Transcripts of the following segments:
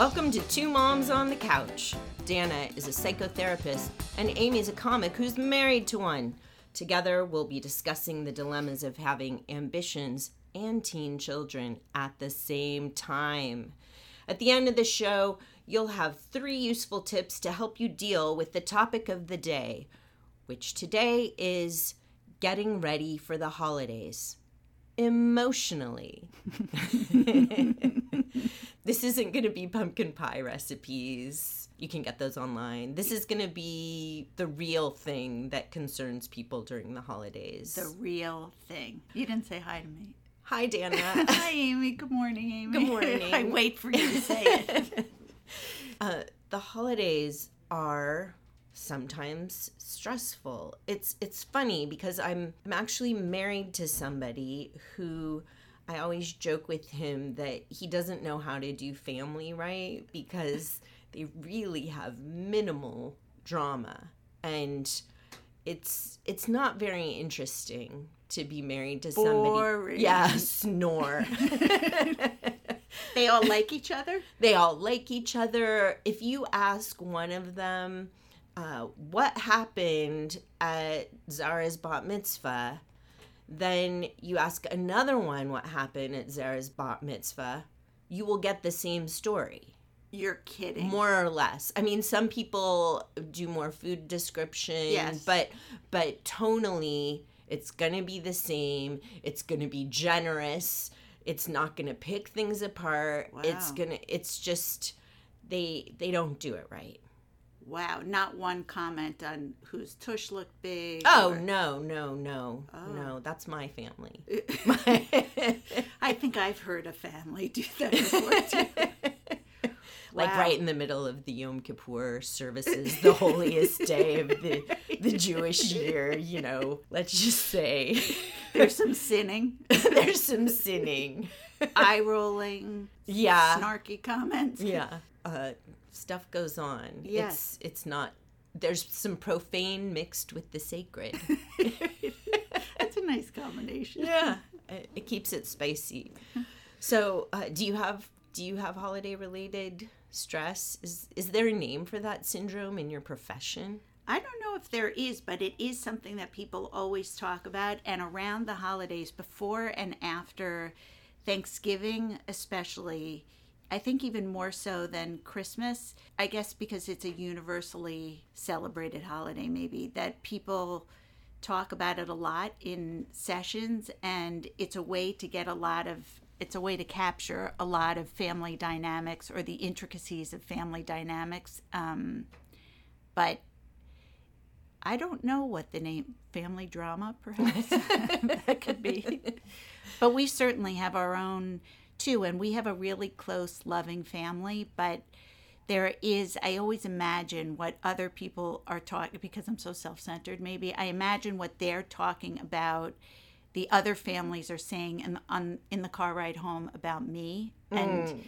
Welcome to Two Moms on the Couch. Dana is a psychotherapist, and Amy's a comic who's married to one. Together, we'll be discussing the dilemmas of having ambitions and teen children at the same time. At the end of the show, you'll have three useful tips to help you deal with the topic of the day, which today is getting ready for the holidays emotionally. this isn't going to be pumpkin pie recipes. You can get those online. This is going to be the real thing that concerns people during the holidays. The real thing. You didn't say hi to me. Hi, Dana. hi, Amy. Good morning, Amy. Good morning. I wait for you to say it. uh, the holidays are sometimes stressful. It's it's funny because I'm I'm actually married to somebody who I always joke with him that he doesn't know how to do family right because they really have minimal drama and it's it's not very interesting to be married to somebody. Boring. Yeah, snore. they all like each other? They all like each other. If you ask one of them uh, what happened at Zara's bat mitzvah, then you ask another one what happened at Zara's bat mitzvah, you will get the same story. You're kidding. More or less. I mean, some people do more food description, yes. but but tonally it's going to be the same. It's going to be generous. It's not going to pick things apart. Wow. It's going to it's just they they don't do it right. Wow, not one comment on whose tush looked big. Oh or... no, no, no, Oh. no! That's my family. I think I've heard a family do that before too. like Wow. right in the middle of the Yom Kippur services, the holiest day of the the Jewish year. You know, let's just say There's some sinning, there's some sinning. eye rolling, Yeah, snarky comments. yeah. Uh, stuff goes on. Yes. It's it's not. There's some profane mixed with the sacred. That's a nice combination. yeah it, it keeps it spicy so uh, do you have do you have holiday related stress is is there a name for that syndrome in your profession I don't know if there is, but it is something that people always talk about. And around the holidays, before and after Thanksgiving, especially, I think even more so than Christmas, I guess because it's a universally celebrated holiday, maybe, that people talk about it a lot in sessions. And it's a way to get a lot of. It's a way to capture a lot of family dynamics or the intricacies of family dynamics. Um, but I don't know what the name family drama perhaps that could be. But we certainly have our own too and we have a really close loving family, but there is I always imagine what other people are talking because I'm so self-centered maybe. I imagine what they're talking about the other families are saying in on in the car ride home about me and mm.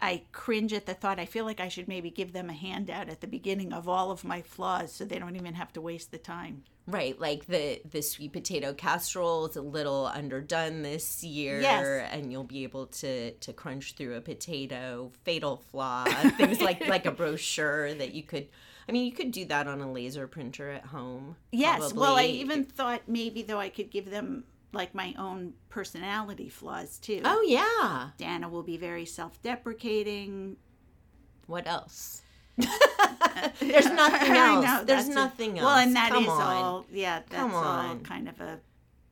I cringe at the thought. I feel like I should maybe give them a handout at the beginning of all of my flaws so they don't even have to waste the time. Right like the the sweet potato casserole is a little underdone this year Yes. and you'll be able to to crunch through a potato fatal flaw things like like a brochure that you could i mean you could do that on a laser printer at home Yes. Well, I even thought maybe though I could give them like my own personality flaws too. oh yeah Dana will be very self-deprecating. What else? There's nothing else. know, There's that's a- nothing else. Well, and that is Come on. all. Yeah, that's Come all kind of a a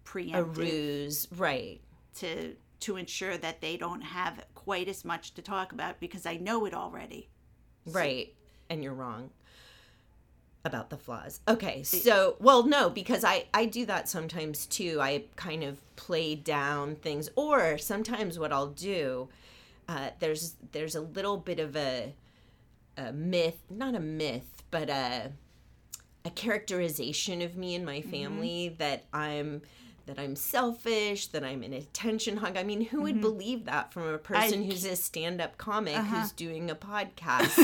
preemptive ruse, right? to to ensure that they don't have quite as much to talk about because I know it already. Right. And you're wrong about the flaws. Okay. So, well, no, because I I do that sometimes too. I kind of play down things or sometimes what I'll do uh, there's there's a little bit of a a myth, not a myth, but a a characterization of me and my mm-hmm. family that I'm that I'm selfish, that I'm an attention hog. I mean, who would mm-hmm. believe that from a person who's a stand-up comic uh-huh. who's doing a podcast?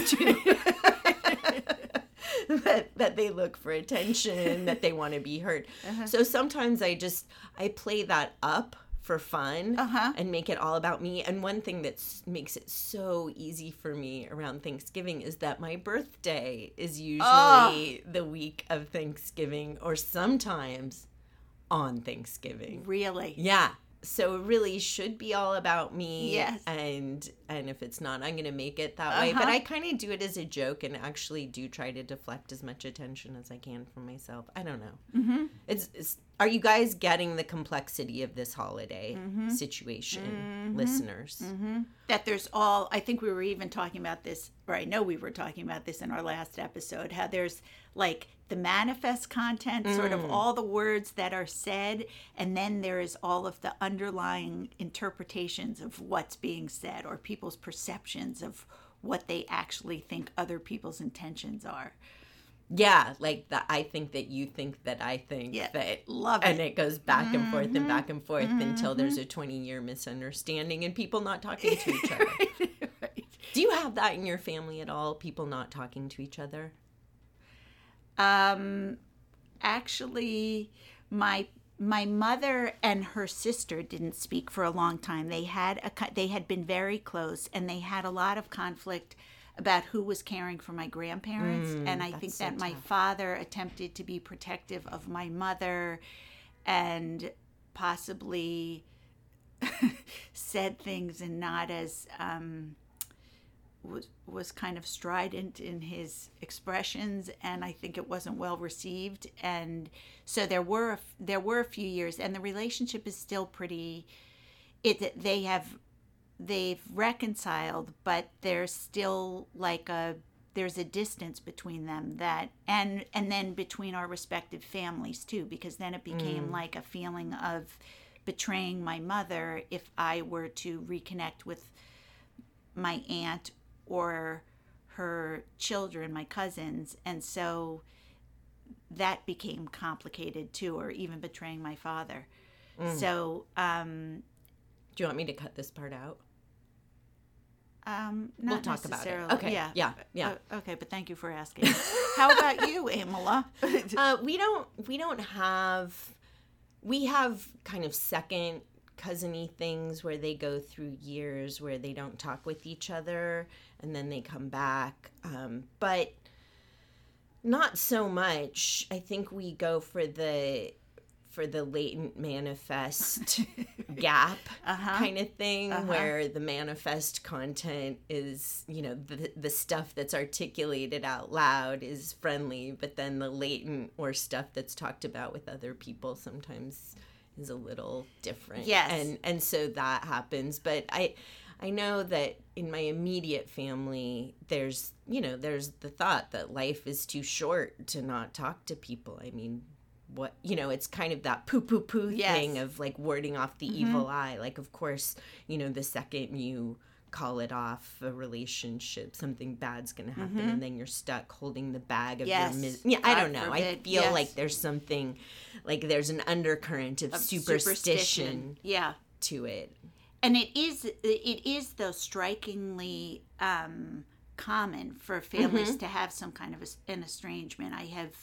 that, that they look for attention, that they want to be heard. Uh-huh. So sometimes I just I play that up for fun Uh-huh. and make it all about me. And one thing that makes it so easy for me around Thanksgiving is that my birthday is usually Oh. the week of Thanksgiving or sometimes on Thanksgiving. Really? Yeah. So it really should be all about me. Yes. And and if it's not, I'm gonna make it that way. But Uh-huh. I kind of do it as a joke and actually do try to deflect as much attention as I can from myself. I don't know. Mm-hmm. It's, it's are you guys getting the complexity of this holiday Mm-hmm. situation, mm-hmm. listeners? Mm-hmm. that there's all i think we were even talking about this or i know we were talking about this in our last episode how there's like the manifest content sort of mm. all the words that are said and then there is all of the underlying interpretations of what's being said or people's perceptions of what they actually think other people's intentions are Yeah, like that. I think that you think that I think Yeah, that. love And it. it goes back and forth and back and forth until there's a 20 year misunderstanding and people not talking to each other. right. Do you have that in your family at all? People not talking to each other? Um, actually, my my mother and her sister didn't speak for a long time. They had a they had been very close, and they had a lot of conflict about who was caring for my grandparents. and I think so that my tough. father attempted to be protective of my mother, and possibly said things and not as um, was was kind of strident in his expressions and I think it wasn't well received and so there were a, there were a few years and the relationship is still pretty it they have they've reconciled but there's still like a there's a distance between them that and and then between our respective families too because then it became like a feeling of betraying my mother if I were to reconnect with my aunt or her children, my cousins, and so that became complicated too, or even betraying my father. So, um, Do you want me to cut this part out? Um, not We'll talk about it. Okay, Yeah. yeah, yeah. Uh, okay, but thank you for asking. How about you, Amala? Uh, we don't. We don't have. We have kind of second cousiny things where they go through years where they don't talk with each other and then they come back. Um, but not so much. I think we go for the for the latent manifest gap uh-huh. kind of thing uh-huh. where the manifest content is you know the, the stuff that's articulated out loud is friendly but then the latent or stuff that's talked about with other people sometimes is a little different. Yes. and and so that happens. But i i know that in my immediate family there's you know there's the thought that life is too short to not talk to people. I mean what you know it's kind of that poo poo poo Yes. thing of like warding off the mm-hmm. evil eye like of course you know the second you call it off a relationship something bad's gonna happen mm-hmm. and then you're stuck holding the bag of Yes. your mis- yeah i don't know i feel Yes. like there's something like there's an undercurrent of, superstition, Yeah. to it and it is it is though strikingly um, common for families mm-hmm. to have some kind of a, an estrangement. I have,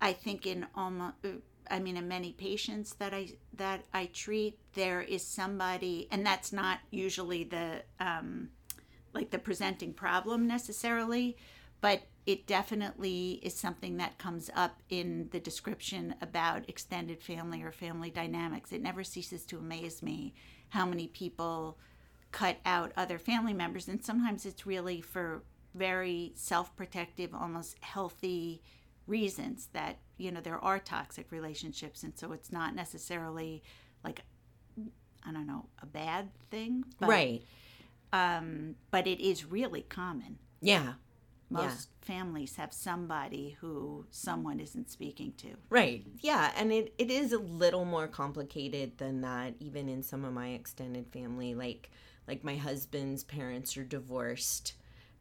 I think in almost, I mean, in many patients that I that I treat, there is somebody, and that's not usually the um, like the presenting problem necessarily, but it definitely is something that comes up in the description about extended family or family dynamics. It never ceases to amaze me how many people cut out other family members, and sometimes it's really for very self protective, almost healthy reasons that, you know, there are toxic relationships, and so it's not necessarily like, I don't know, a bad thing. But, right Um, but it is really common. yeah Most families have somebody who someone isn't speaking to. Right. Yeah, and it, it is a little more complicated than that even in some of my extended family like like my husband's parents are divorced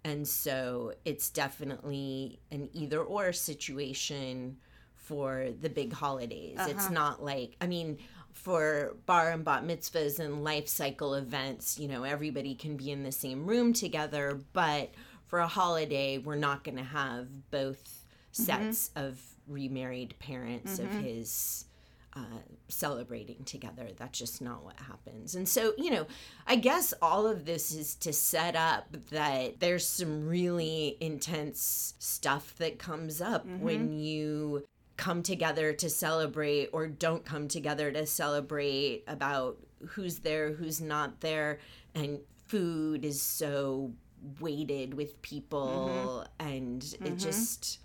and so it's definitely an either or situation for the big holidays. It's uh-huh. not like I mean for bar and bat mitzvahs and life cycle events, you know, everybody can be in the same room together, but for a holiday, we're not going to have both mm-hmm. sets of remarried parents of mm-hmm. his uh, celebrating together. That's just not what happens. And so, you know, I guess all of this is to set up that there's some really intense stuff that comes up mm-hmm. when you come together to celebrate or don't come together to celebrate about who's there, who's not there. And food is so weighted with people mm-hmm. and mm-hmm. it just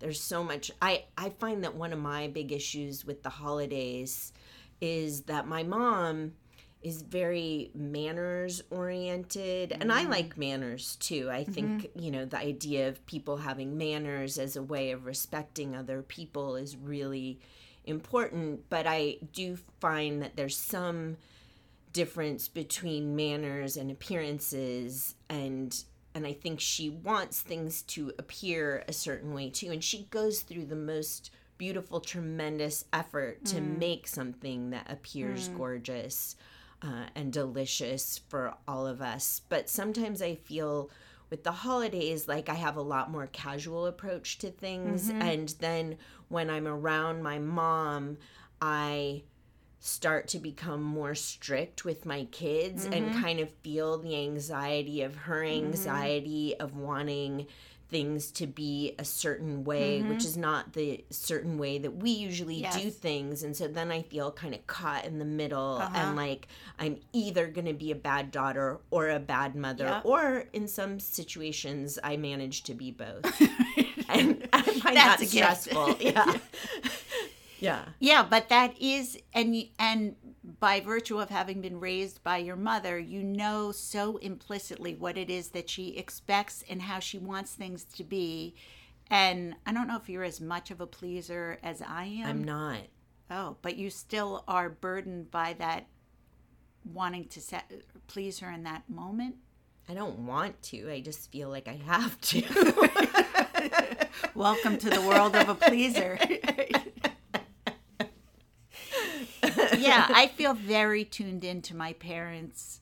there's so much i i find that one of my big issues with the holidays is that my mom is very manners oriented and i mm-hmm. like manners too i mm-hmm. think you know the idea of people having manners as a way of respecting other people is really important but i do find that there's some difference between manners and appearances and and I think she wants things to appear a certain way too and she goes through the most beautiful tremendous effort to mm. make something that appears mm. gorgeous uh, and delicious for all of us but sometimes I feel with the holidays like I have a lot more casual approach to things mm-hmm. and then when I'm around my mom I start to become more strict with my kids mm-hmm. and kind of feel the anxiety of her mm-hmm. anxiety mm-hmm. of wanting things to be a certain way mm-hmm. which is not the certain way that we usually yes. do things and so then i feel kind of caught in the middle uh-huh. and like i'm either going to be a bad daughter or a bad mother yep. or in some situations i manage to be both and i find That's that stressful yeah yeah. Yeah, but that is and and by virtue of having been raised by your mother, you know so implicitly what it is that she expects and how she wants things to be. And I don't know if you're as much of a pleaser as I am. I'm not. Oh, but you still are burdened by that wanting to set, please her in that moment. I don't want to. I just feel like I have to. Welcome to the world of a pleaser. yeah, I feel very tuned into my parents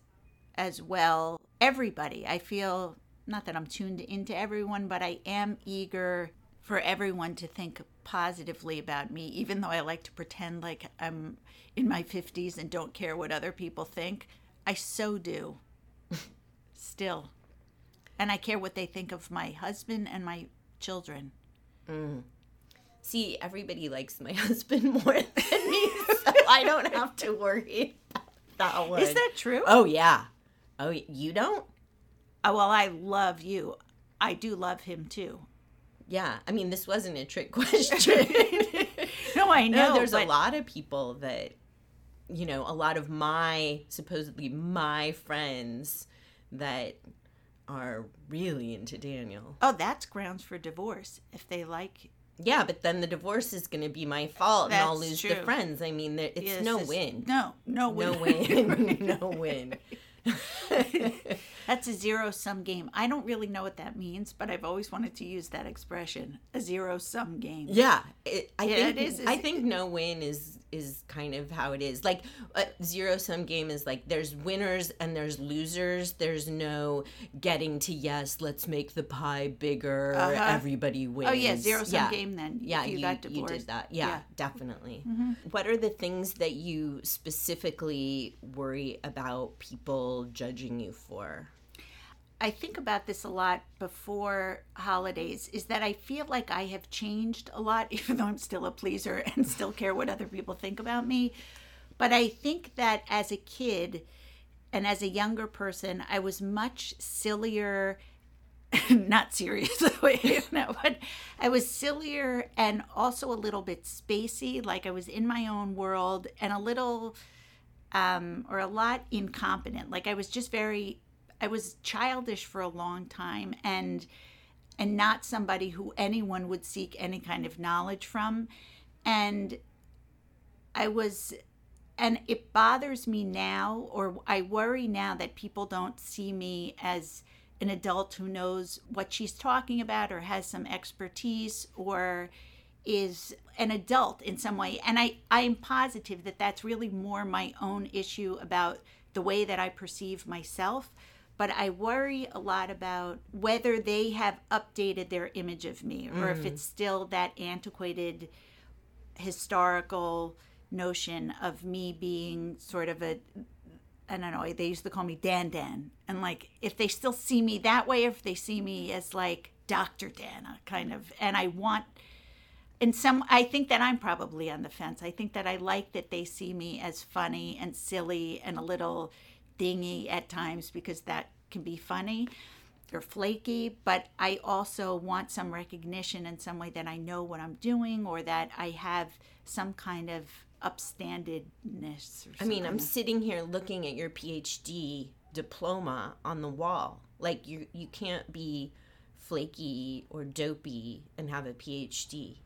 as well. Everybody. I feel not that I'm tuned into everyone, but I am eager for everyone to think positively about me, even though I like to pretend like I'm in my 50s and don't care what other people think. I so do. Still. And I care what they think of my husband and my children. Mm. See, everybody likes my husband more than I don't have to worry that one. Is that true? Oh yeah. Oh, you don't? Oh well, I love you. I do love him too. Yeah, I mean, this wasn't a trick question. no, I know. No, there's but... a lot of people that, you know, a lot of my supposedly my friends that are really into Daniel. Oh, that's grounds for divorce if they like yeah, but then the divorce is going to be my fault, That's and I'll lose true. the friends. I mean, it's yes, no win. No, no win. No win. no win. That's a zero sum game. I don't really know what that means, but I've always wanted to use that expression, a zero sum game. Yeah, it, I yeah, think it is. I think no win is is kind of how it is. Like a zero sum game is like there's winners and there's losers. There's no getting to yes, let's make the pie bigger. Uh-huh. Everybody wins. Oh yeah, zero sum yeah. game then. Yeah, you, you, you, did that. Yeah, yeah. definitely. Mm-hmm. What are the things that you specifically worry about people judging you for? I think about this a lot before holidays is that I feel like I have changed a lot, even though I'm still a pleaser and still care what other people think about me. But I think that as a kid and as a younger person, I was much sillier, not serious, no, but I was sillier and also a little bit spacey, like I was in my own world and a little um, or a lot incompetent. Like I was just very I was childish for a long time and and not somebody who anyone would seek any kind of knowledge from. And I was and it bothers me now or I worry now that people don't see me as an adult who knows what she's talking about or has some expertise or is an adult in some way. And i i am positive that that's really more my own issue about the way that i perceive myself but I worry a lot about whether they have updated their image of me or mm. if it's still that antiquated historical notion of me being sort of a I don't know, they used to call me Dan Dan. And like if they still see me that way, if they see me as like Dr. Dana kind of and I want in some I think that I'm probably on the fence. I think that I like that they see me as funny and silly and a little dingy at times because that can be funny or flaky, but I also want some recognition in some way that I know what I'm doing or that I have some kind of upstandedness. I mean, I'm sitting here looking at your PhD diploma on the wall. Like you, you can't be flaky or dopey and have a PhD.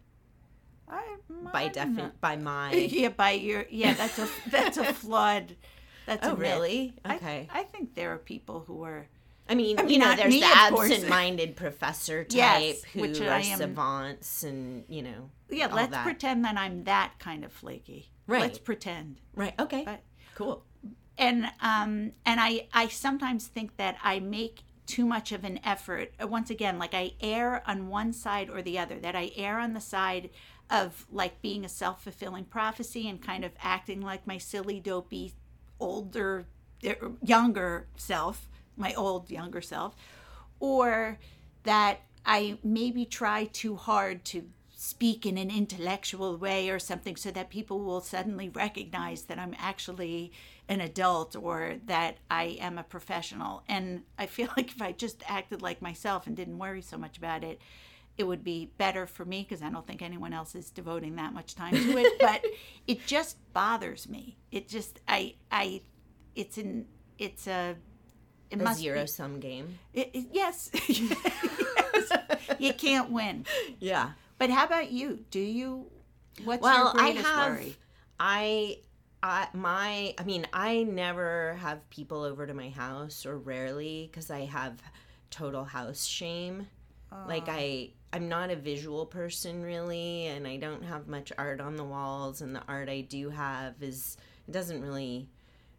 I, mm, by defi- by my yeah by your yeah that's a that's a flawed that's oh myth. really okay I, I think there are people who are I mean, I mean, you know, there's me, the absent-minded professor type Yes, who which are am- savants, and you know, yeah let's that. pretend that I'm that kind of flaky Right. let's pretend right. Okay, But- cool. and um and I I sometimes think that I make too much of an effort uh, once again like I err on one side or the other that I err on the side of like being a self-fulfilling prophecy and kind of acting like my silly dopey older er, younger self my old younger self or that I maybe try too hard to speak in an intellectual way or something so that people will suddenly recognize that I'm actually an adult or that I am a professional. And I feel like if I just acted like myself and didn't worry so much about it, it would be better for me because I don't think anyone else is devoting that much time to it. but it just bothers me. It just I I it's an it's a it A must be- zero sum game. it, it- yes. yes. You can't win. Yeah. But how about you? Do you? What's Well, your I greatest have. worry? I. I, my I mean I never have people over to my house or rarely because I have total house shame. Like ah. I I'm not a visual person really and I don't have much art on the walls and the art I do have is it doesn't really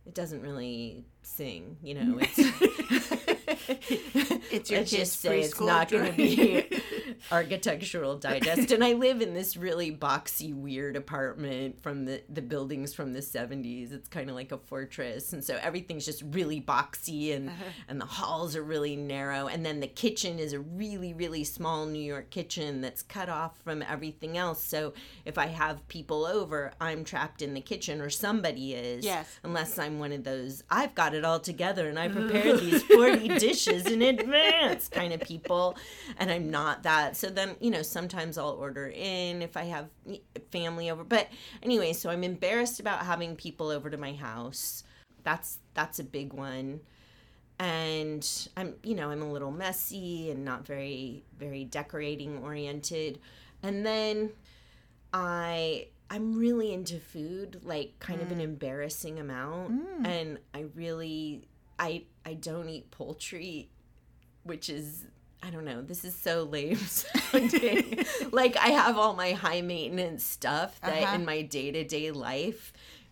it doesn't really sing, you know. It's It's your just say it's not going to be architectural digest. And i live in this really boxy weird apartment from the the buildings from the 70s it's kind of like a fortress. And so everything's just really boxy and Uh-huh. and the halls are really narrow. And then the kitchen is a really really small new york kitchen that's cut off from everything else. So if i have people over i'm trapped in the kitchen or somebody is Yes. unless i'm one of those i've got it all together and i prepared these 40 dishes in advance kind of people. And i'm not that so then you know sometimes i'll order in if i have family over. But anyway so i'm embarrassed about having people over to my house. That's that's a big one. And i'm you know i'm a little messy and not very very decorating oriented. And then i i'm really into food like kind of an mm. embarrassing amount. Mm. And i really i i don't eat poultry which is I don't know. This is so lame sounding. like I have all my high maintenance stuff that Uh-huh. in my day to day life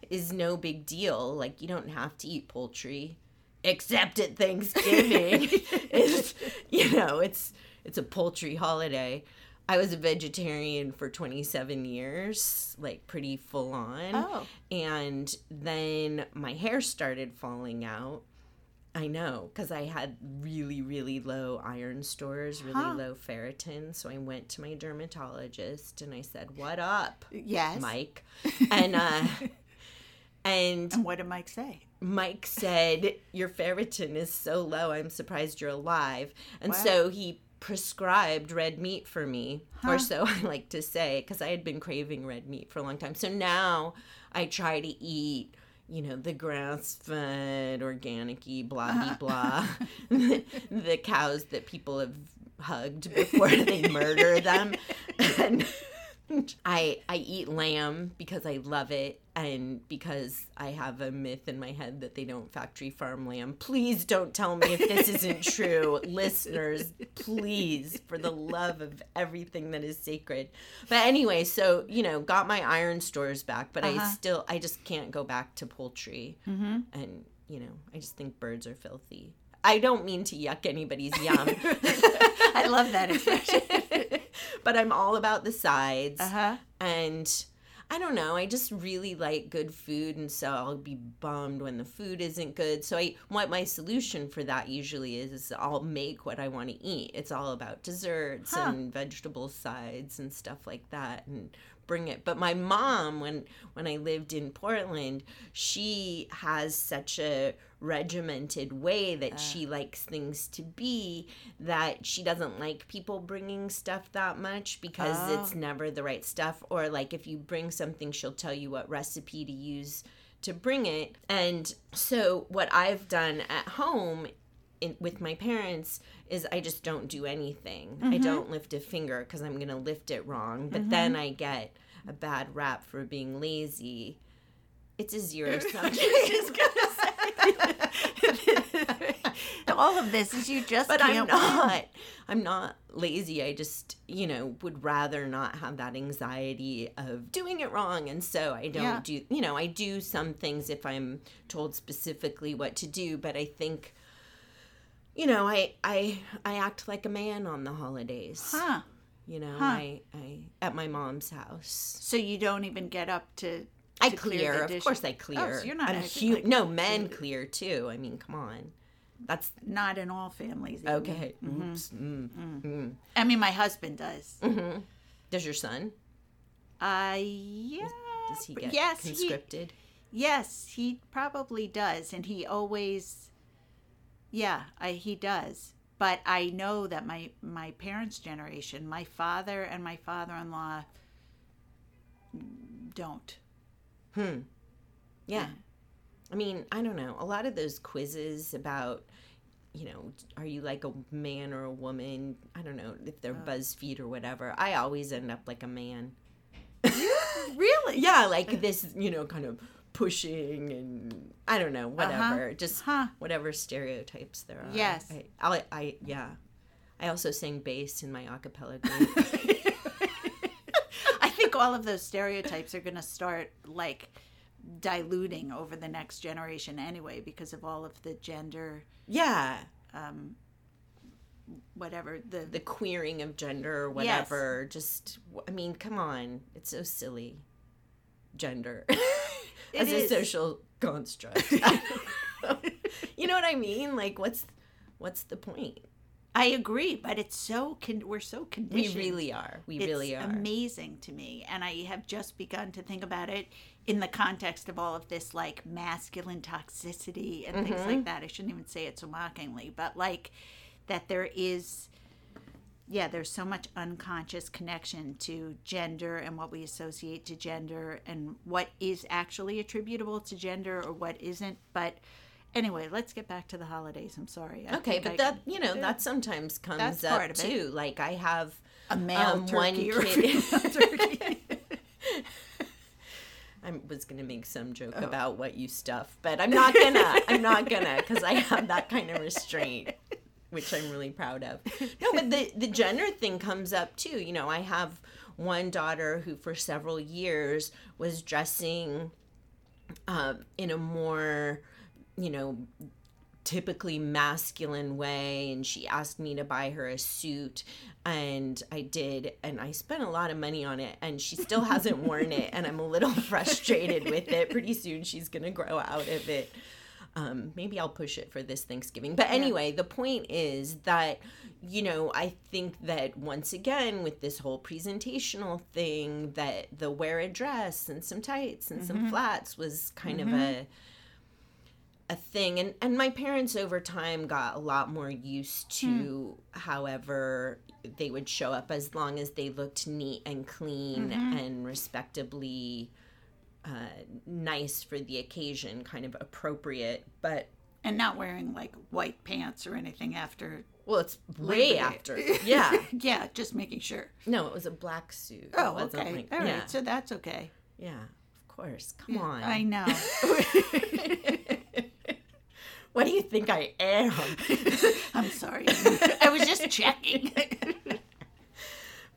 is no big deal. Like you don't have to eat poultry, except at Thanksgiving. it's you know it's it's a poultry holiday. I was a vegetarian for 27 years, like pretty full on. Oh. And then my hair started falling out. I know, because I had really, really low iron stores, really Huh. low ferritin. So I went to my dermatologist and I said, What up, Yes. Mike? And, uh, and And what did Mike say? Mike said, Your ferritin is so low, I'm surprised you're alive. And Wow. so he prescribed red meat for me, Huh. or so I like to say, because I had been craving red meat for a long time. So now I try to eat. You know, the grass fed, organic y, blah, blah, uh-huh. blah. the, the cows that people have hugged before they murder them. And I I eat lamb because I love it and because I have a myth in my head that they don't factory farm lamb. Please don't tell me if this isn't true, listeners. Please, for the love of everything that is sacred. But anyway, so you know, got my iron stores back, but I Uh-huh. still I just can't go back to poultry, Mm-hmm. and you know, I just think birds are filthy. I don't mean to yuck anybody's yum. I love that expression. but I'm all about the sides Uh huh. and I don't know. I just really like good food, and so I'll be bummed when the food isn't good. So I, what my solution for that usually is, is I'll make what I want to eat. It's all about desserts Huh. and vegetable sides and stuff like that, and bring it. But my mom, when when I lived in Portland, she has such a regimented way that she uh. likes things to be that she doesn't like people bringing stuff that much because Oh. it's never the right stuff or like if you bring something she'll tell you what recipe to use to bring it and so what i've done at home in, with my parents is i just don't do anything i mm-hmm. don't lift a finger because i'm going to lift it wrong but mm-hmm. then i get a bad rap for being lazy it's a zero sum All of this is you just but I'm not. I'm not lazy. I just, you know, would rather not have that anxiety of doing it wrong, and so I don't Yeah. do. You know, I do some things if I'm told specifically what to do, but I think, you know, I I I act like a man on the holidays. Huh. You know, Huh. I I at my mom's house. So you don't even get up to. I to clear, of course I clear. Oh, so you're not I'm acting hu- like- no men clear too. I mean, come on, that's Not in all families. even. okay. Oops. Mm. Mm. I mean, my husband does. Mm-hmm. Does your son? I yeah. Does he get yes, he- conscripted? Yes, he probably does, and he always, yeah, I, he does. But I know that my my parents' generation, my father and my father-in-law, don't. Hmm. Yeah. I mean, I don't know. A lot of those quizzes about, you know, are you like a man or a woman? I don't know if they're BuzzFeed or whatever. I always end up like a man. Really? Yeah, like this, you know, kind of pushing and I don't know, whatever. Just Huh. whatever stereotypes there are. Yes. I, I, I, yeah. I also sang bass in my a cappella group. I think all of those stereotypes are going to start like diluting over the next generation anyway because of all of the gender yeah. um whatever the the queering of gender or whatever. Just, I mean, come on, it's so silly. Gender as a social construct. I don't know. you know what I mean? Like, what's what's the point? I agree, but it's so con- we're so conditioned. We really are. We it's really are. amazing to me, and I have just begun to think about it in the context of all of this like masculine toxicity and things Mm-hmm. like that. I shouldn't even say it so mockingly, but like that there is yeah, there's so much unconscious connection to gender and what we associate to gender and what is actually attributable to gender or what isn't. But anyway, let's get back to the holidays. I'm sorry. I Okay, but I- that you know that sometimes comes up of it. too. Like I have a male um, turkey or kid- turkey. I was gonna make some Oh. joke about what you stuff, but I'm not gonna. I'm not gonna because I have that kind of restraint, which I'm really proud of. No, but the the gender thing comes up too. You know, I have one daughter who for several years was dressing um, in a more, you know, typically masculine way and she asked me to buy her a suit and I did and I spent a lot of money on it and she still hasn't worn it and I'm a little frustrated with it. Pretty soon she's going to grow out of it. Um, maybe I'll push it for this Thanksgiving. But anyway, the point is that, you know, I think that once again, with this whole presentational thing, that the wear a dress and some tights and some mm-hmm. flats was kind of mm-hmm. a a thing. And and my parents over time got a lot more used to hmm. however they would show up as long as they looked neat and clean mm-hmm. and respectably uh, nice for the occasion kind of appropriate but and not wearing like white pants or anything after. well it's way after yeah yeah, just making sure. no it was a black suit Oh, okay. like- All right, yeah so that's okay. yeah of course come on I know. what do you think i am I'm sorry. I was just checking.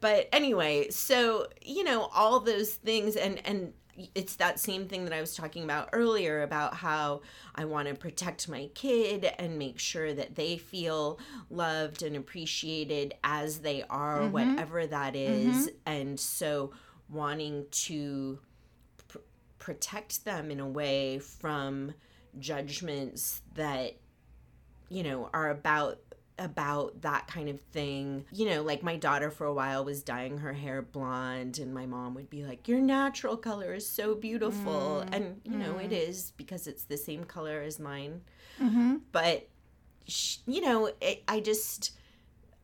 but anyway so you know all those things and and it's that same thing that i was talking about earlier about how i want to protect my kid and make sure that they feel loved and appreciated as they are mm-hmm. whatever that mm-hmm. is. and so wanting to protect them in a way from judgments that you know are about about that kind of thing. You know, like my daughter for a while was dyeing her hair blonde, and my mom would be like, Your natural color is so beautiful. Mm, And, you know, it is because it's the same color as mine. Mm-hmm. But, you know, it, I just.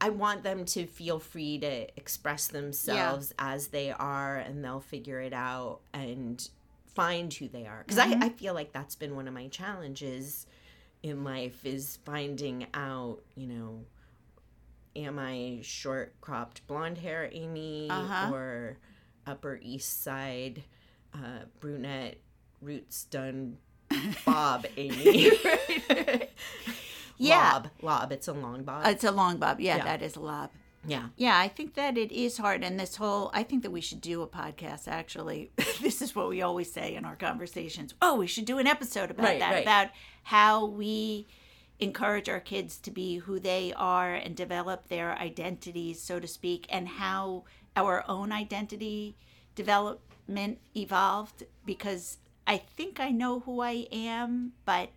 I want them to feel free to express themselves as they are and they'll figure it out and find who they are. Because Mhm. I, I feel like that's been one of my challenges in life is finding out, you know, am I short cropped blonde hair Amy Uh-huh. or Upper East Side uh, brunette roots done bob Amy? Yeah. Lob. Lob. It's a long bob. It's a long bob. Yeah, Yeah. that is a lob. Yeah. Yeah, I think that it is hard. And this whole, I think that we should do a podcast actually. this is what we always say in our conversations. Oh, we should do an episode about Right, that, right. about how we encourage our kids to be who they are and develop their identities, so to speak, and how our own identity development evolved. Because I think I know who I am, but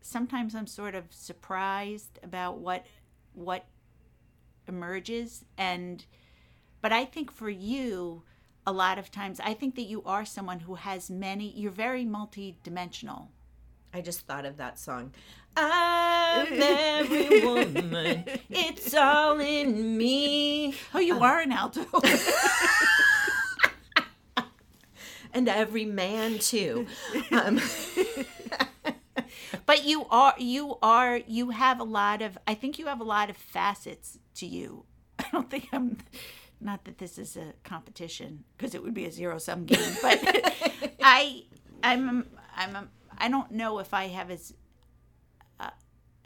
sometimes I'm sort of surprised about what what emerges and but i think for you a lot of times i think that you are someone who has many you're very multi-dimensional I just thought of that song. I'm every woman. It's all in me. oh you are an alto And every man too. Um, but you are you are you have a lot of i think you have a lot of facets to you i don't think i'm not that this is a competition because it would be a zero sum game but i i'm i'm i don't know if i have as uh,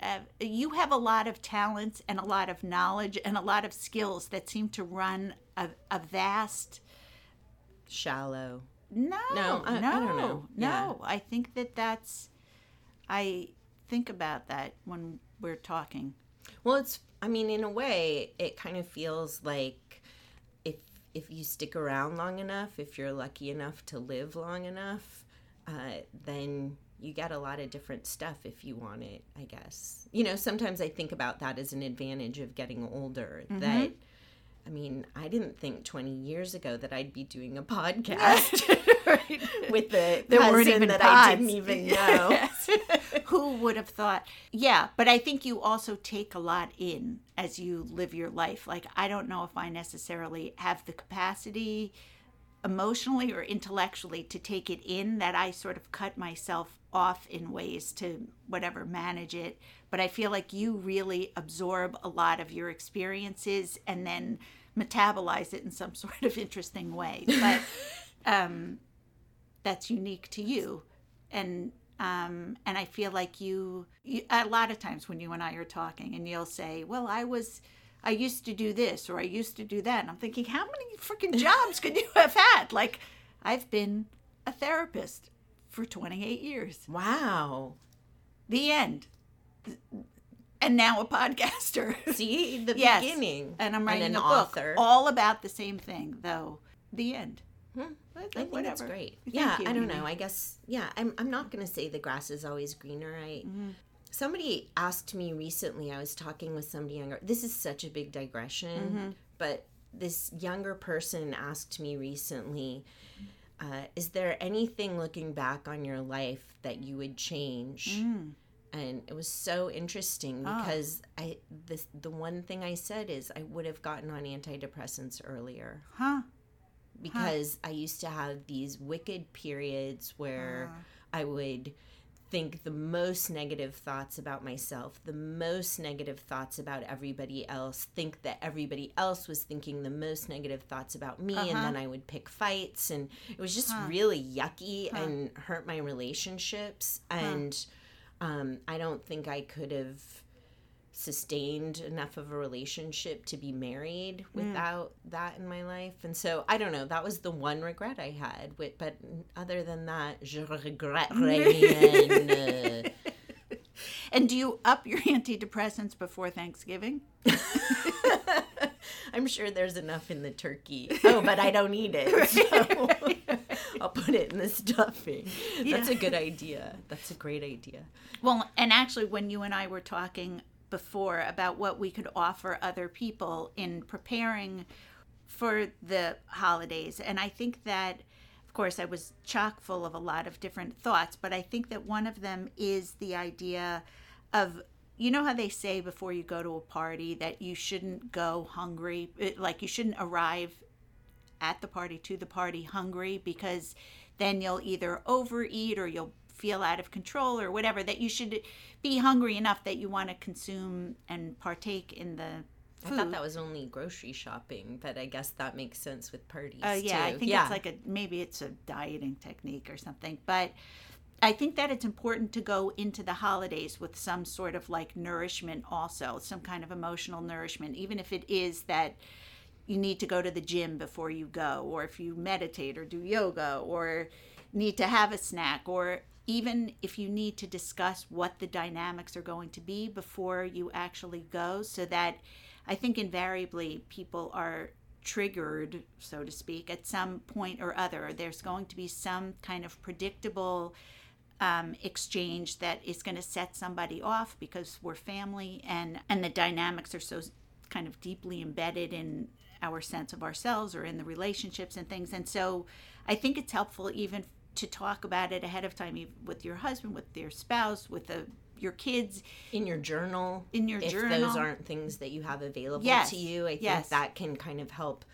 uh, you have a lot of talents and a lot of knowledge and a lot of skills that seem to run a, a vast shallow. no, No, I- I no, don't know. No, Yeah. I think that that's. I think about that when we're talking. Well, it's. I mean, in a way, it kind of feels like if if you stick around long enough, if you're lucky enough to live long enough, uh, then you get a lot of different stuff if you want it. I guess you know. Sometimes I think about that as an advantage of getting older. Mm-hmm. That. I mean, I didn't think 20 years ago that I'd be doing a podcast with the There weren't even that I didn't even know. Yes. Who would have thought? Yeah, but I think you also take a lot in as you live your life. Like, I don't know if I necessarily have the capacity emotionally or intellectually to take it in that I sort of cut myself off in ways to whatever manage it. But I feel like you really absorb a lot of your experiences and then metabolize it in some sort of interesting way. But um, that's unique to you. And um, and I feel like you, you a lot of times when you and I are talking and you'll say, "Well, I was I used to do this or I used to do that." And I'm thinking, "How many freaking jobs could you have had?" Like I've been a therapist for 28 years. Wow. The end. And now a podcaster. See, the Yes. beginning. And I'm writing an a book author. all about the same thing, though. The end. Hmm. I think that's whatever. great. Thank yeah, you, I don't Amy. know. I guess yeah. I'm I'm not gonna say the grass is always greener. I Mm-hmm. somebody asked me recently. I was talking with somebody younger. This is such a big digression, Mm-hmm. but this younger person asked me recently. Uh, is there anything looking back on your life that you would change? Mm. And it was so interesting Ah. because I this the one thing I said is I would have gotten on antidepressants earlier Huh? because I used to have these wicked periods where I would think the most negative thoughts about myself, the most negative thoughts about everybody else, think that everybody else was thinking the most negative thoughts about me, and Uh-huh. then I would pick fights, and it was just really yucky and hurt my relationships. And um, I don't think I could have sustained enough of a relationship to be married without that in my life. And so I don't know, that was the one regret I had. But other than that, je regrette rien. And do you up your antidepressants before Thanksgiving? I'm sure there's enough in the turkey. Oh, but I don't eat it. so I'll put it in the stuffing. That's a good idea. That's a great idea. Well, and actually, when you and I were talking before about what we could offer other people in preparing for the holidays, and I think that, of course, I was chock full of a lot of different thoughts, but I think that one of them is the idea of you know how they say before you go to a party that you shouldn't go hungry like you shouldn't arrive at the party to the party hungry because then you'll either overeat or you'll feel out of control or whatever that you should be hungry enough that you want to consume and partake in the Food. I thought that was only grocery shopping, but I guess that makes sense with parties. Oh uh, yeah, too. I think yeah. it's like a maybe it's a dieting technique or something. But I think that it's important to go into the holidays with some sort of like nourishment also, some kind of emotional nourishment, even if it is that you need to go to the gym before you go, or if you meditate or do yoga, or need to have a snack, or even if you need to discuss what the dynamics are going to be before you actually go, so that I think invariably people are triggered, so to speak, at some point or other. There's going to be some kind of predictable um, exchange that is going to set somebody off because we're family and and the dynamics are so kind of deeply embedded in our sense of ourselves or in the relationships and things and so i think it's helpful even to talk about it ahead of time with your husband with your spouse with the your kids in your journal in your if journal those aren't things that you have available yes. to you i think yes. that can kind of help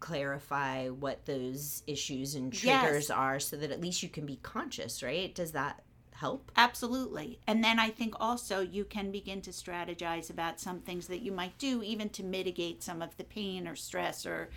clarify what those issues and triggers yes. are so that at least you can be conscious, right? Does that help? Absolutely. And then I think also you can begin to strategize about some things that you might do even to mitigate some of the pain or stress or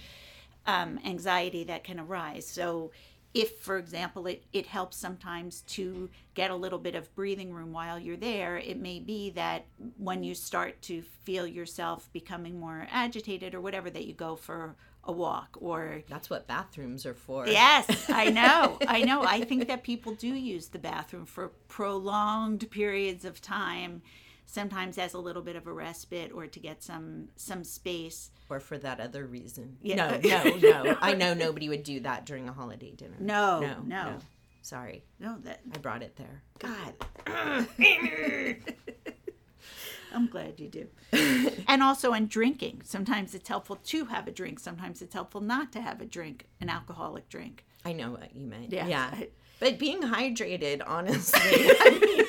um, anxiety that can arise. So if for example it, it helps sometimes to get a little bit of breathing room while you're there it may be that when you start to feel yourself becoming more agitated or whatever that you go for a walk or that's what bathrooms are for. Yes i know i know. I think that people do use the bathroom for prolonged periods of time sometimes as a little bit of a respite or to get some some space. Or for that other reason. Yeah. no no no. I know nobody would do that during a holiday dinner. No no no, no. sorry. No that i brought it there. God I'm glad you do. and also in drinking. Sometimes it's helpful to have a drink. Sometimes it's helpful not to have a drink, an alcoholic drink. I know what you meant. Yeah. yeah. But being hydrated, honestly, I mean,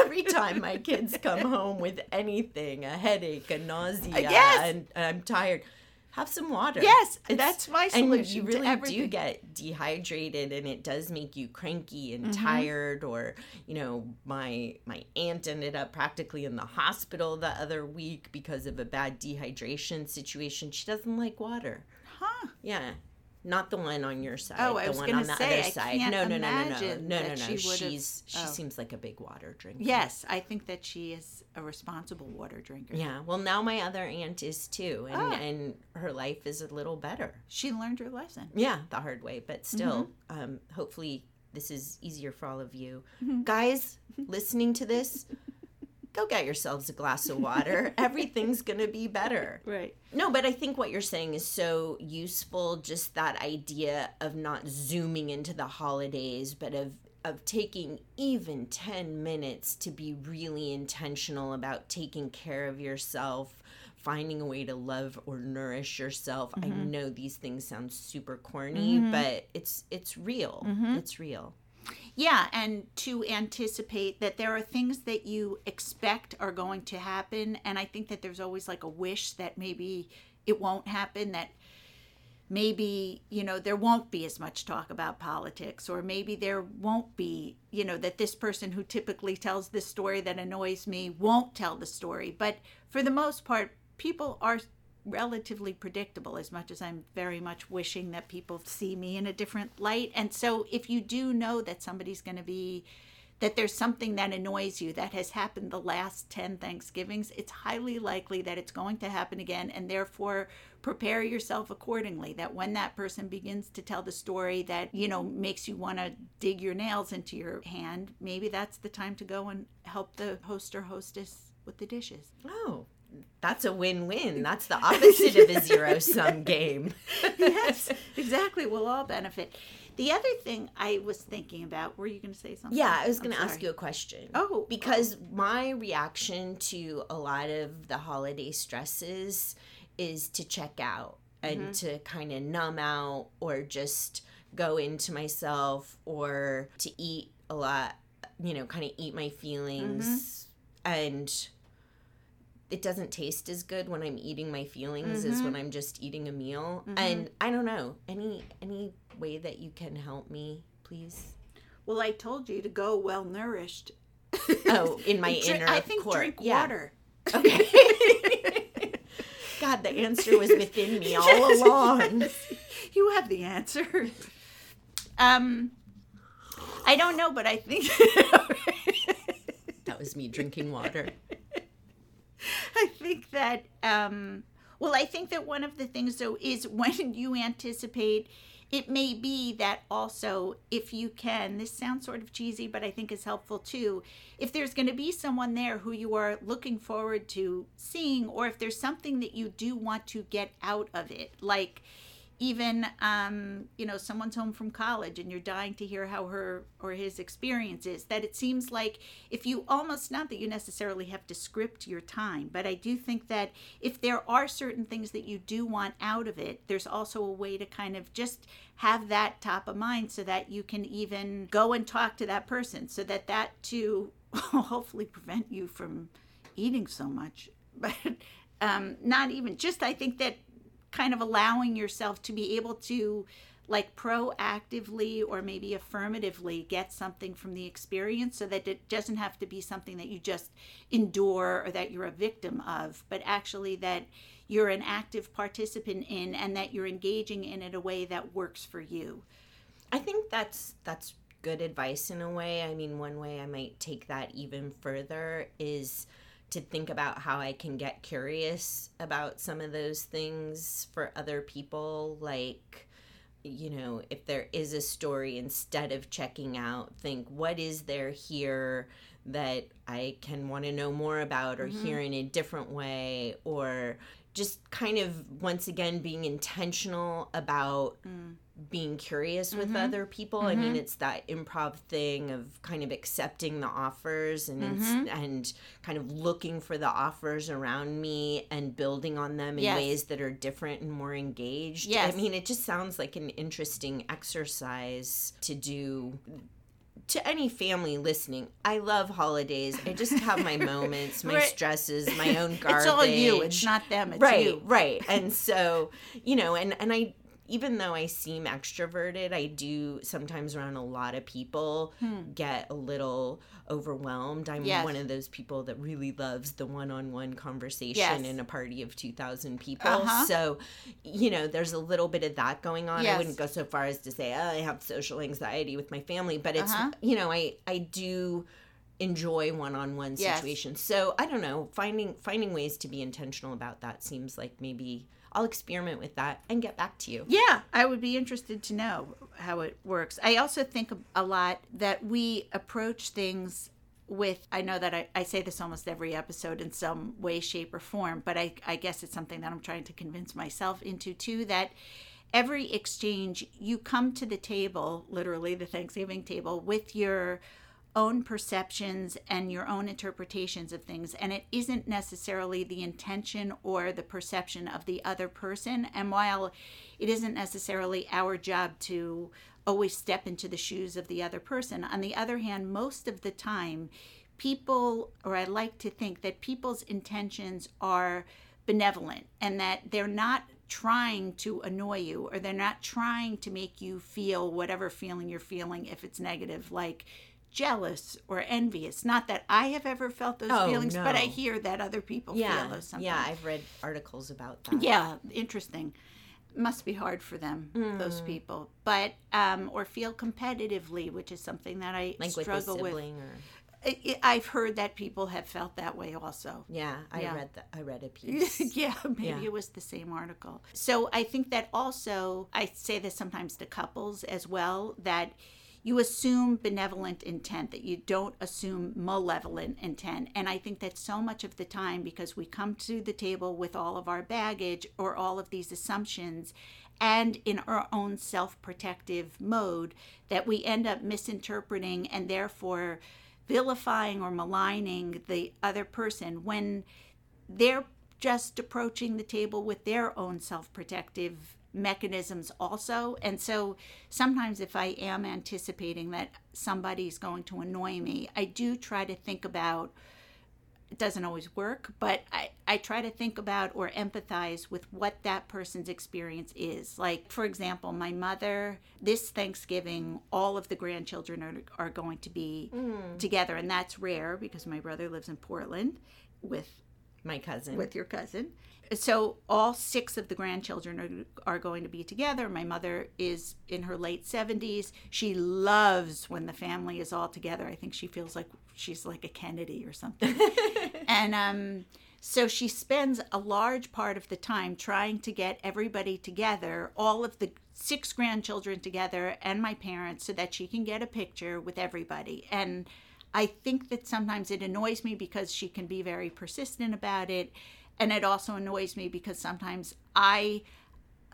every time my kids come home with anything, a headache, a nausea, yes. and, and I'm tired, have some water. Yes, it's, that's my solution. And you really do get dehydrated, and it does make you cranky and mm-hmm. tired. Or you know, my my aunt ended up practically in the hospital the other week because of a bad dehydration situation. She doesn't like water. Huh? Yeah, not the one on your side. Oh, I was the one on the say, other side. No, no, no, no, no, no, no, no. She She's she oh. seems like a big water drinker. Yes, I think that she is a responsible water drinker. Yeah. Well, now my other aunt is too, and oh. and her life is a little better. She learned her lesson. Yeah, the hard way, but still, mm-hmm. um, hopefully this is easier for all of you mm-hmm. guys listening to this go get yourselves a glass of water. Everything's going to be better. Right. No, but I think what you're saying is so useful just that idea of not zooming into the holidays, but of of taking even 10 minutes to be really intentional about taking care of yourself, finding a way to love or nourish yourself. Mm-hmm. I know these things sound super corny, mm-hmm. but it's it's real. Mm-hmm. It's real. Yeah, and to anticipate that there are things that you expect are going to happen. And I think that there's always like a wish that maybe it won't happen, that maybe, you know, there won't be as much talk about politics, or maybe there won't be, you know, that this person who typically tells this story that annoys me won't tell the story. But for the most part, people are relatively predictable as much as I'm very much wishing that people see me in a different light. And so if you do know that somebody's going to be that there's something that annoys you that has happened the last 10 Thanksgivings, it's highly likely that it's going to happen again and therefore prepare yourself accordingly that when that person begins to tell the story that, you know, makes you want to dig your nails into your hand, maybe that's the time to go and help the host or hostess with the dishes. Oh, that's a win-win. That's the opposite of a zero-sum game. yes, exactly. We'll all benefit. The other thing I was thinking about, were you going to say something? Yeah, I was going to ask you a question. Oh, because my reaction to a lot of the holiday stresses is to check out and Mm-hmm. to kind of numb out or just go into myself or to eat a lot, you know, kind of eat my feelings Mm-hmm. and it doesn't taste as good when I'm eating my feelings as Mm-hmm. when I'm just eating a meal. And I don't know, any any way that you can help me, please? Well, I told you to go well nourished. Oh, in my Dri- inner I think court. drink Yeah. water. Okay. God, the answer was within me all along. You have the answer. Um, I don't know, but I think That was me drinking water. I think that um well I think that one of the things though is when you anticipate it may be that also if you can this sounds sort of cheesy but I think is helpful too if there's going to be someone there who you are looking forward to seeing or if there's something that you do want to get out of it like even um, you know someone's home from college and you're dying to hear how her or his experience is that it seems like if you almost not that you necessarily have to script your time but i do think that if there are certain things that you do want out of it there's also a way to kind of just have that top of mind so that you can even go and talk to that person so that that too hopefully prevent you from eating so much. But um, not even just i think that kind of allowing yourself to be able to like proactively or maybe affirmatively get something from the experience so that it doesn't have to be something that you just endure or that you're a victim of but actually that you're an active participant in and that you're engaging in it a way that works for you I think that's that's good advice in a way. I mean, one way I might take that even further is to think about how I can get curious about some of those things for other people like you know, if there is a story instead of checking out, think what is there here that I can want to know more about or mm-hmm. hear in a different way? Or just kind of once again being intentional about mm. Being curious with mm-hmm. other people. I mean, mm-hmm. it's that improv thing of kind of accepting the offers and it's, mm-hmm. and kind of looking for the offers around me and building on them in Yes. ways that are different and more engaged. Yes. I mean, it just sounds like an interesting exercise to do to any family listening, I love holidays. I just have my moments, my Right. stresses, my own garbage. it's all you it's not them it's right, you right. And so, you know, and and I even though I seem extroverted, I do sometimes around a lot of people get a little overwhelmed. I'm Hmm. Yes. one of those people that really loves the one-on-one conversation Yes. in a party of 2000 people. Uh-huh. So, you know, there's a little bit of that going on. Yes. I wouldn't go so far as to say, oh, I have social anxiety with my family, but it's, Uh-huh. you know, I I do enjoy one-on-one Yes. situations. So, I don't know, finding finding ways to be intentional about that seems like maybe I'll experiment with that and get back to you. Yeah, I would be interested to know how it works. I also think a lot that we approach things with, I know that I, I say this almost every episode in some way, shape, or form, but I, I guess it's something that I'm trying to convince myself into too that every exchange, you come to the table, literally the Thanksgiving table, with your own perceptions and your own interpretations of things and it isn't necessarily the intention or the perception of the other person. And while it isn't necessarily our job to always step into the shoes of the other person on the other hand most of the time people or I like to think that people's intentions are benevolent and that they're not trying to annoy you or they're not trying to make you feel whatever feeling you're feeling if it's negative like jealous or envious not that i have ever felt those Oh, feelings but i hear that other people Yeah. feel those sometimes Yeah, I've read articles about that. yeah interesting must be hard for them those Hmm. people but um or feel competitively which is something that i Like with struggle with, sibling or i've heard that people have felt that way also yeah, I Yeah. read that. I read a piece. yeah, maybe Yeah. it was the same article. So I think that also, I say this sometimes to couples as well, that you assume benevolent intent, that you don't assume malevolent intent. And I think that so much of the time, because we come to the table with all of our baggage or all of these assumptions, and in our own self protective mode that we end up misinterpreting and therefore vilifying or maligning the other person when they're just approaching the table with their own self protective mechanisms also. And so sometimes if I am anticipating that somebody's going to annoy me, I do try to think about it doesn't always work, but I, I try to think about or empathize with what that person's experience is. Like, for example, my mother, this Thanksgiving, all of the grandchildren are, are going to be mm. together, and that's rare because my brother lives in Portland with my cousin. With your cousin so all six of the grandchildren are, are going to be together. My mother is in her late 70s she loves when the family is all together. I think she feels like she's like a kennedy or something. And um so she spends a large part of the time trying to get everybody together, all of the six grandchildren together, and my parents, so that she can get a picture with everybody. And I think that sometimes it annoys me because she can be very persistent about it and it also annoys me because sometimes I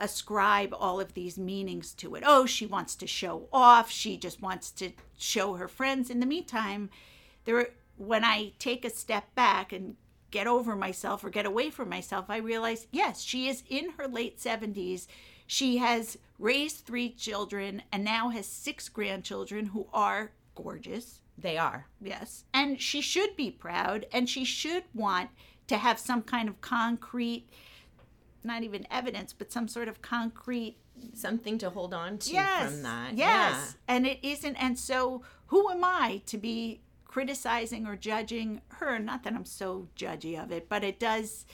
ascribe all of these meanings to it. Oh, she wants to show off. She just wants to show her friends. In the meantime, there when I take a step back and get over myself or get away from myself, I realize, yes, she is in her late 70s. She has raised three children and now has six grandchildren who are gorgeous. They are. Yes. And she should be proud and she should want to have some kind of concrete not even evidence but some sort of concrete something to hold on to yes, from that yes yeah. and it isn't and so who am i to be criticizing or judging her not that i'm so judgy of it but it does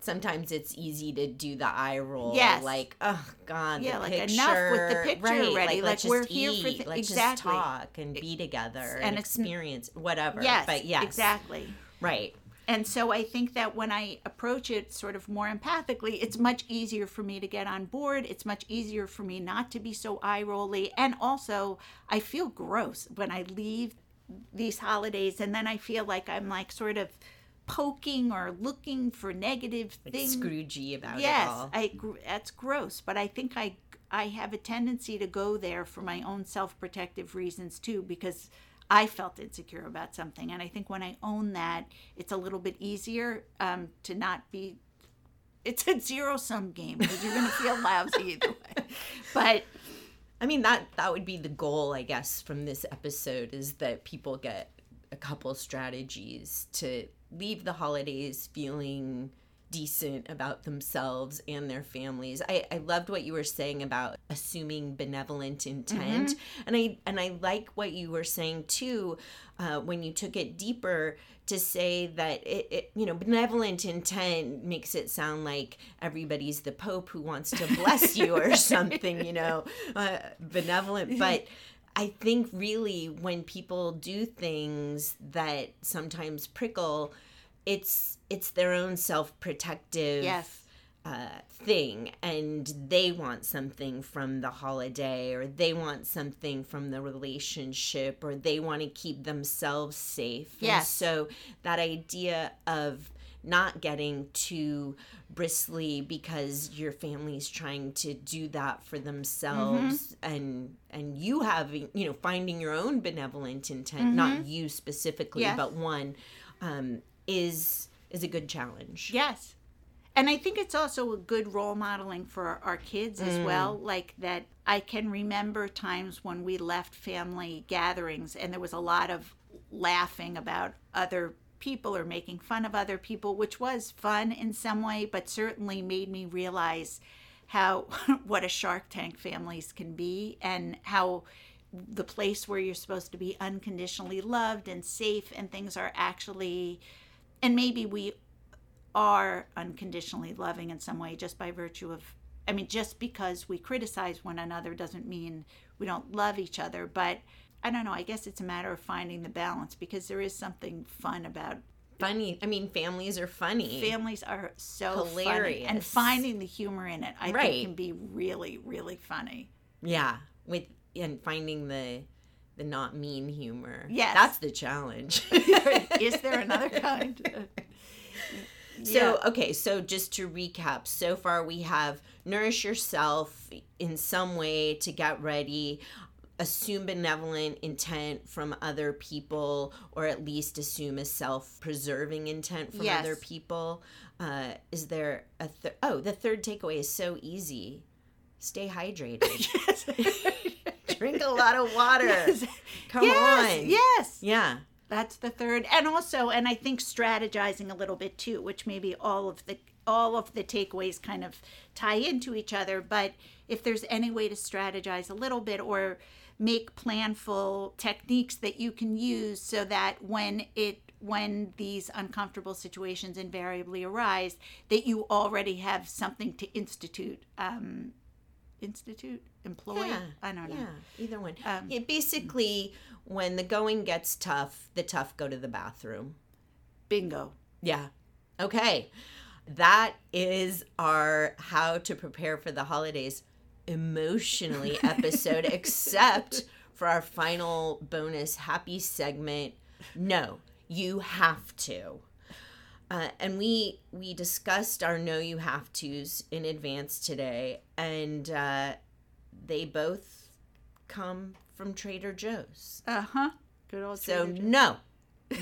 sometimes it's easy to do the eye roll. Yes. Like, oh God, yeah, like picture, enough with the picture right, already. Like, like we're eat, here for the, let's exactly. just talk and be together and, and experience whatever. Yes, but yes, exactly. Right. And so I think that when I approach it sort of more empathically, it's much easier for me to get on board. It's much easier for me not to be so eye rolly. And also, I feel gross when I leave these holidays and then I feel like I'm like sort of poking or looking for negative like things. Scroogey about yes, it all. Yes, that's gross. But I think I I have a tendency to go there for my own self protective reasons too, because I felt insecure about something. And I think when I own that, it's a little bit easier um, to not be. It's a zero sum game because you're going to feel lousy either way. But I mean that that would be the goal, I guess, from this episode is that people get a couple strategies to leave the holidays feeling decent about themselves and their families. I, I loved what you were saying about assuming benevolent intent. Mm-hmm. And I and I like what you were saying too, uh, when you took it deeper to say that it, it, you know benevolent intent makes it sound like everybody's the pope who wants to bless you or something you know uh, benevolent but i think really when people do things that sometimes prickle it's it's their own self-protective yes. uh, thing and they want something from the holiday or they want something from the relationship or they want to keep themselves safe yes. And so that idea of not getting too bristly because your family's trying to do that for themselves mm-hmm. and and you having you know finding your own benevolent intent mm-hmm. not you specifically yes. but one um, is is a good challenge. Yes. And I think it's also a good role modeling for our kids as mm. well. Like that, I can remember times when we left family gatherings and there was a lot of laughing about other people or making fun of other people, which was fun in some way, but certainly made me realize how what a Shark Tank families can be and how the place where you're supposed to be unconditionally loved and safe and things are actually and maybe we are unconditionally loving in some way just by virtue of I mean just because we criticize one another doesn't mean we don't love each other but I don't know I guess it's a matter of finding the balance because there is something fun about funny I mean families are funny families are so hilarious funny. and finding the humor in it I right. think can be really really funny yeah with and finding the the not mean humor. Yes. That's the challenge. Is there another kind? So, okay, so just to recap, so far we have nourish yourself in some way to get ready, assume benevolent intent from other people, or at least assume a self preserving intent from Yes. other people. Uh, is there a th- oh, the third takeaway is so easy. Stay hydrated. Drink a lot of water. Yes. Come yes, on. yes. Yeah. That's the third. And also, and I think strategizing a little bit too, which maybe all of the all of the takeaways kind of tie into each other, but if there's any way to strategize a little bit or make planful techniques that you can use so that when it when these uncomfortable situations invariably arise that you already have something to institute um institute employ Yeah. i don't know Yeah, either one. Um, yeah, basically, when the going gets tough, the tough go to the bathroom. bingo Yeah. Okay. That is our how to prepare for the holidays emotionally episode, except for our final bonus happy segment. No, you have to. Uh, and we we discussed our no you have tos in advance today, and uh, they both come from Trader Joe's. uh-huh good old So no,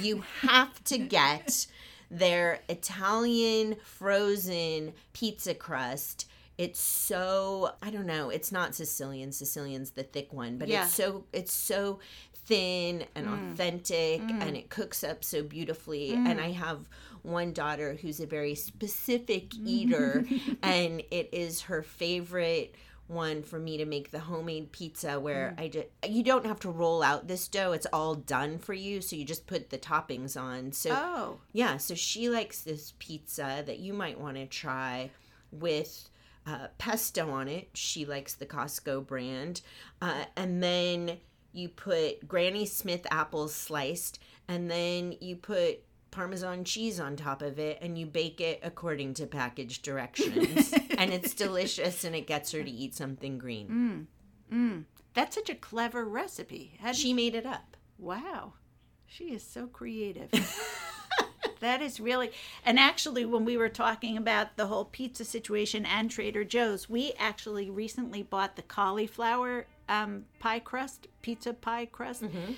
you have to get their Italian frozen pizza crust. It's so I don't know. It's not Sicilian. Sicilian's the thick one, but Yeah. it's so it's so thin and authentic, and it cooks up so beautifully. And I have one daughter who's a very specific eater, and it is her favorite one for me to make the homemade pizza where I just you don't have to roll out this dough it's all done for you so you just put the toppings on. So oh. yeah so she likes this pizza that you might want to try with uh, pesto on it. She likes the Costco brand. Uh, and then you put Granny Smith apples sliced and then you put Parmesan cheese on top of it and you bake it according to package directions. and it's delicious and it gets her to eat something green. Mm, mm. That's such a clever recipe. How She made it up. Wow. She is so creative. that is really, and actually, when we were talking about the whole pizza situation and Trader Joe's, we actually recently bought the cauliflower um, pie crust, pizza pie crust. Mm-hmm.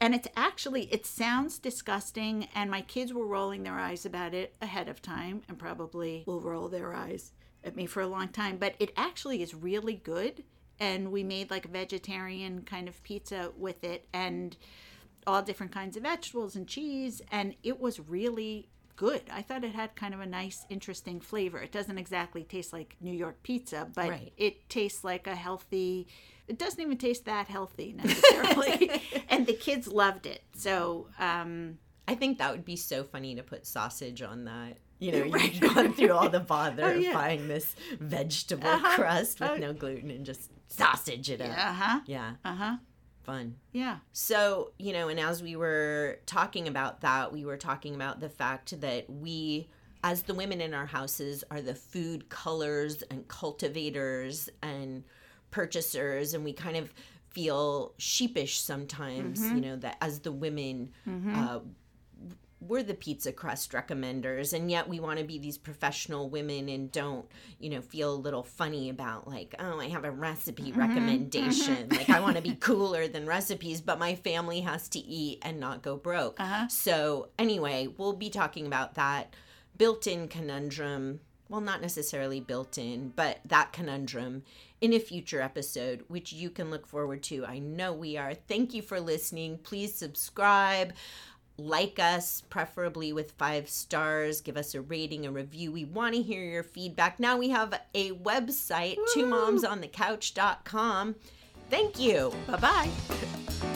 And it's actually, it sounds disgusting, and my kids were rolling their eyes about it ahead of time and probably will roll their eyes at me for a long time. But it actually is really good. And we made like a vegetarian kind of pizza with it and all different kinds of vegetables and cheese. And it was really good. I thought it had kind of a nice, interesting flavor. It doesn't exactly taste like New York pizza, but Right. it tastes like a healthy. It doesn't even taste that healthy necessarily, and the kids loved it. So, um, I think that would be so funny to put sausage on that. You know, you've gone through all the bother Oh, of buying this vegetable Uh-huh. crust with Oh. no gluten and just sausage it up. uh huh, Yeah, uh huh, fun. yeah, So, you know, and as we were talking about that, we were talking about the fact that we, as the women in our houses, are the food colors and cultivators and purchasers, and we kind of feel sheepish sometimes, you know, that as the women, uh, we're the pizza crust recommenders and yet we want to be these professional women and don't you know feel a little funny about like oh i have a recipe recommendation. like i want to be cooler than recipes but my family has to eat and not go broke. Uh-huh. so anyway we'll be talking about that built-in conundrum. Well not necessarily built in but that conundrum in a future episode which you can look forward to. I know we are. Thank you for listening. Please subscribe like us, preferably with five stars. Give us a rating, a review. We want to hear your feedback. Now we have a website, two moms on the momsonthecouch.com. Thank you. bye bye.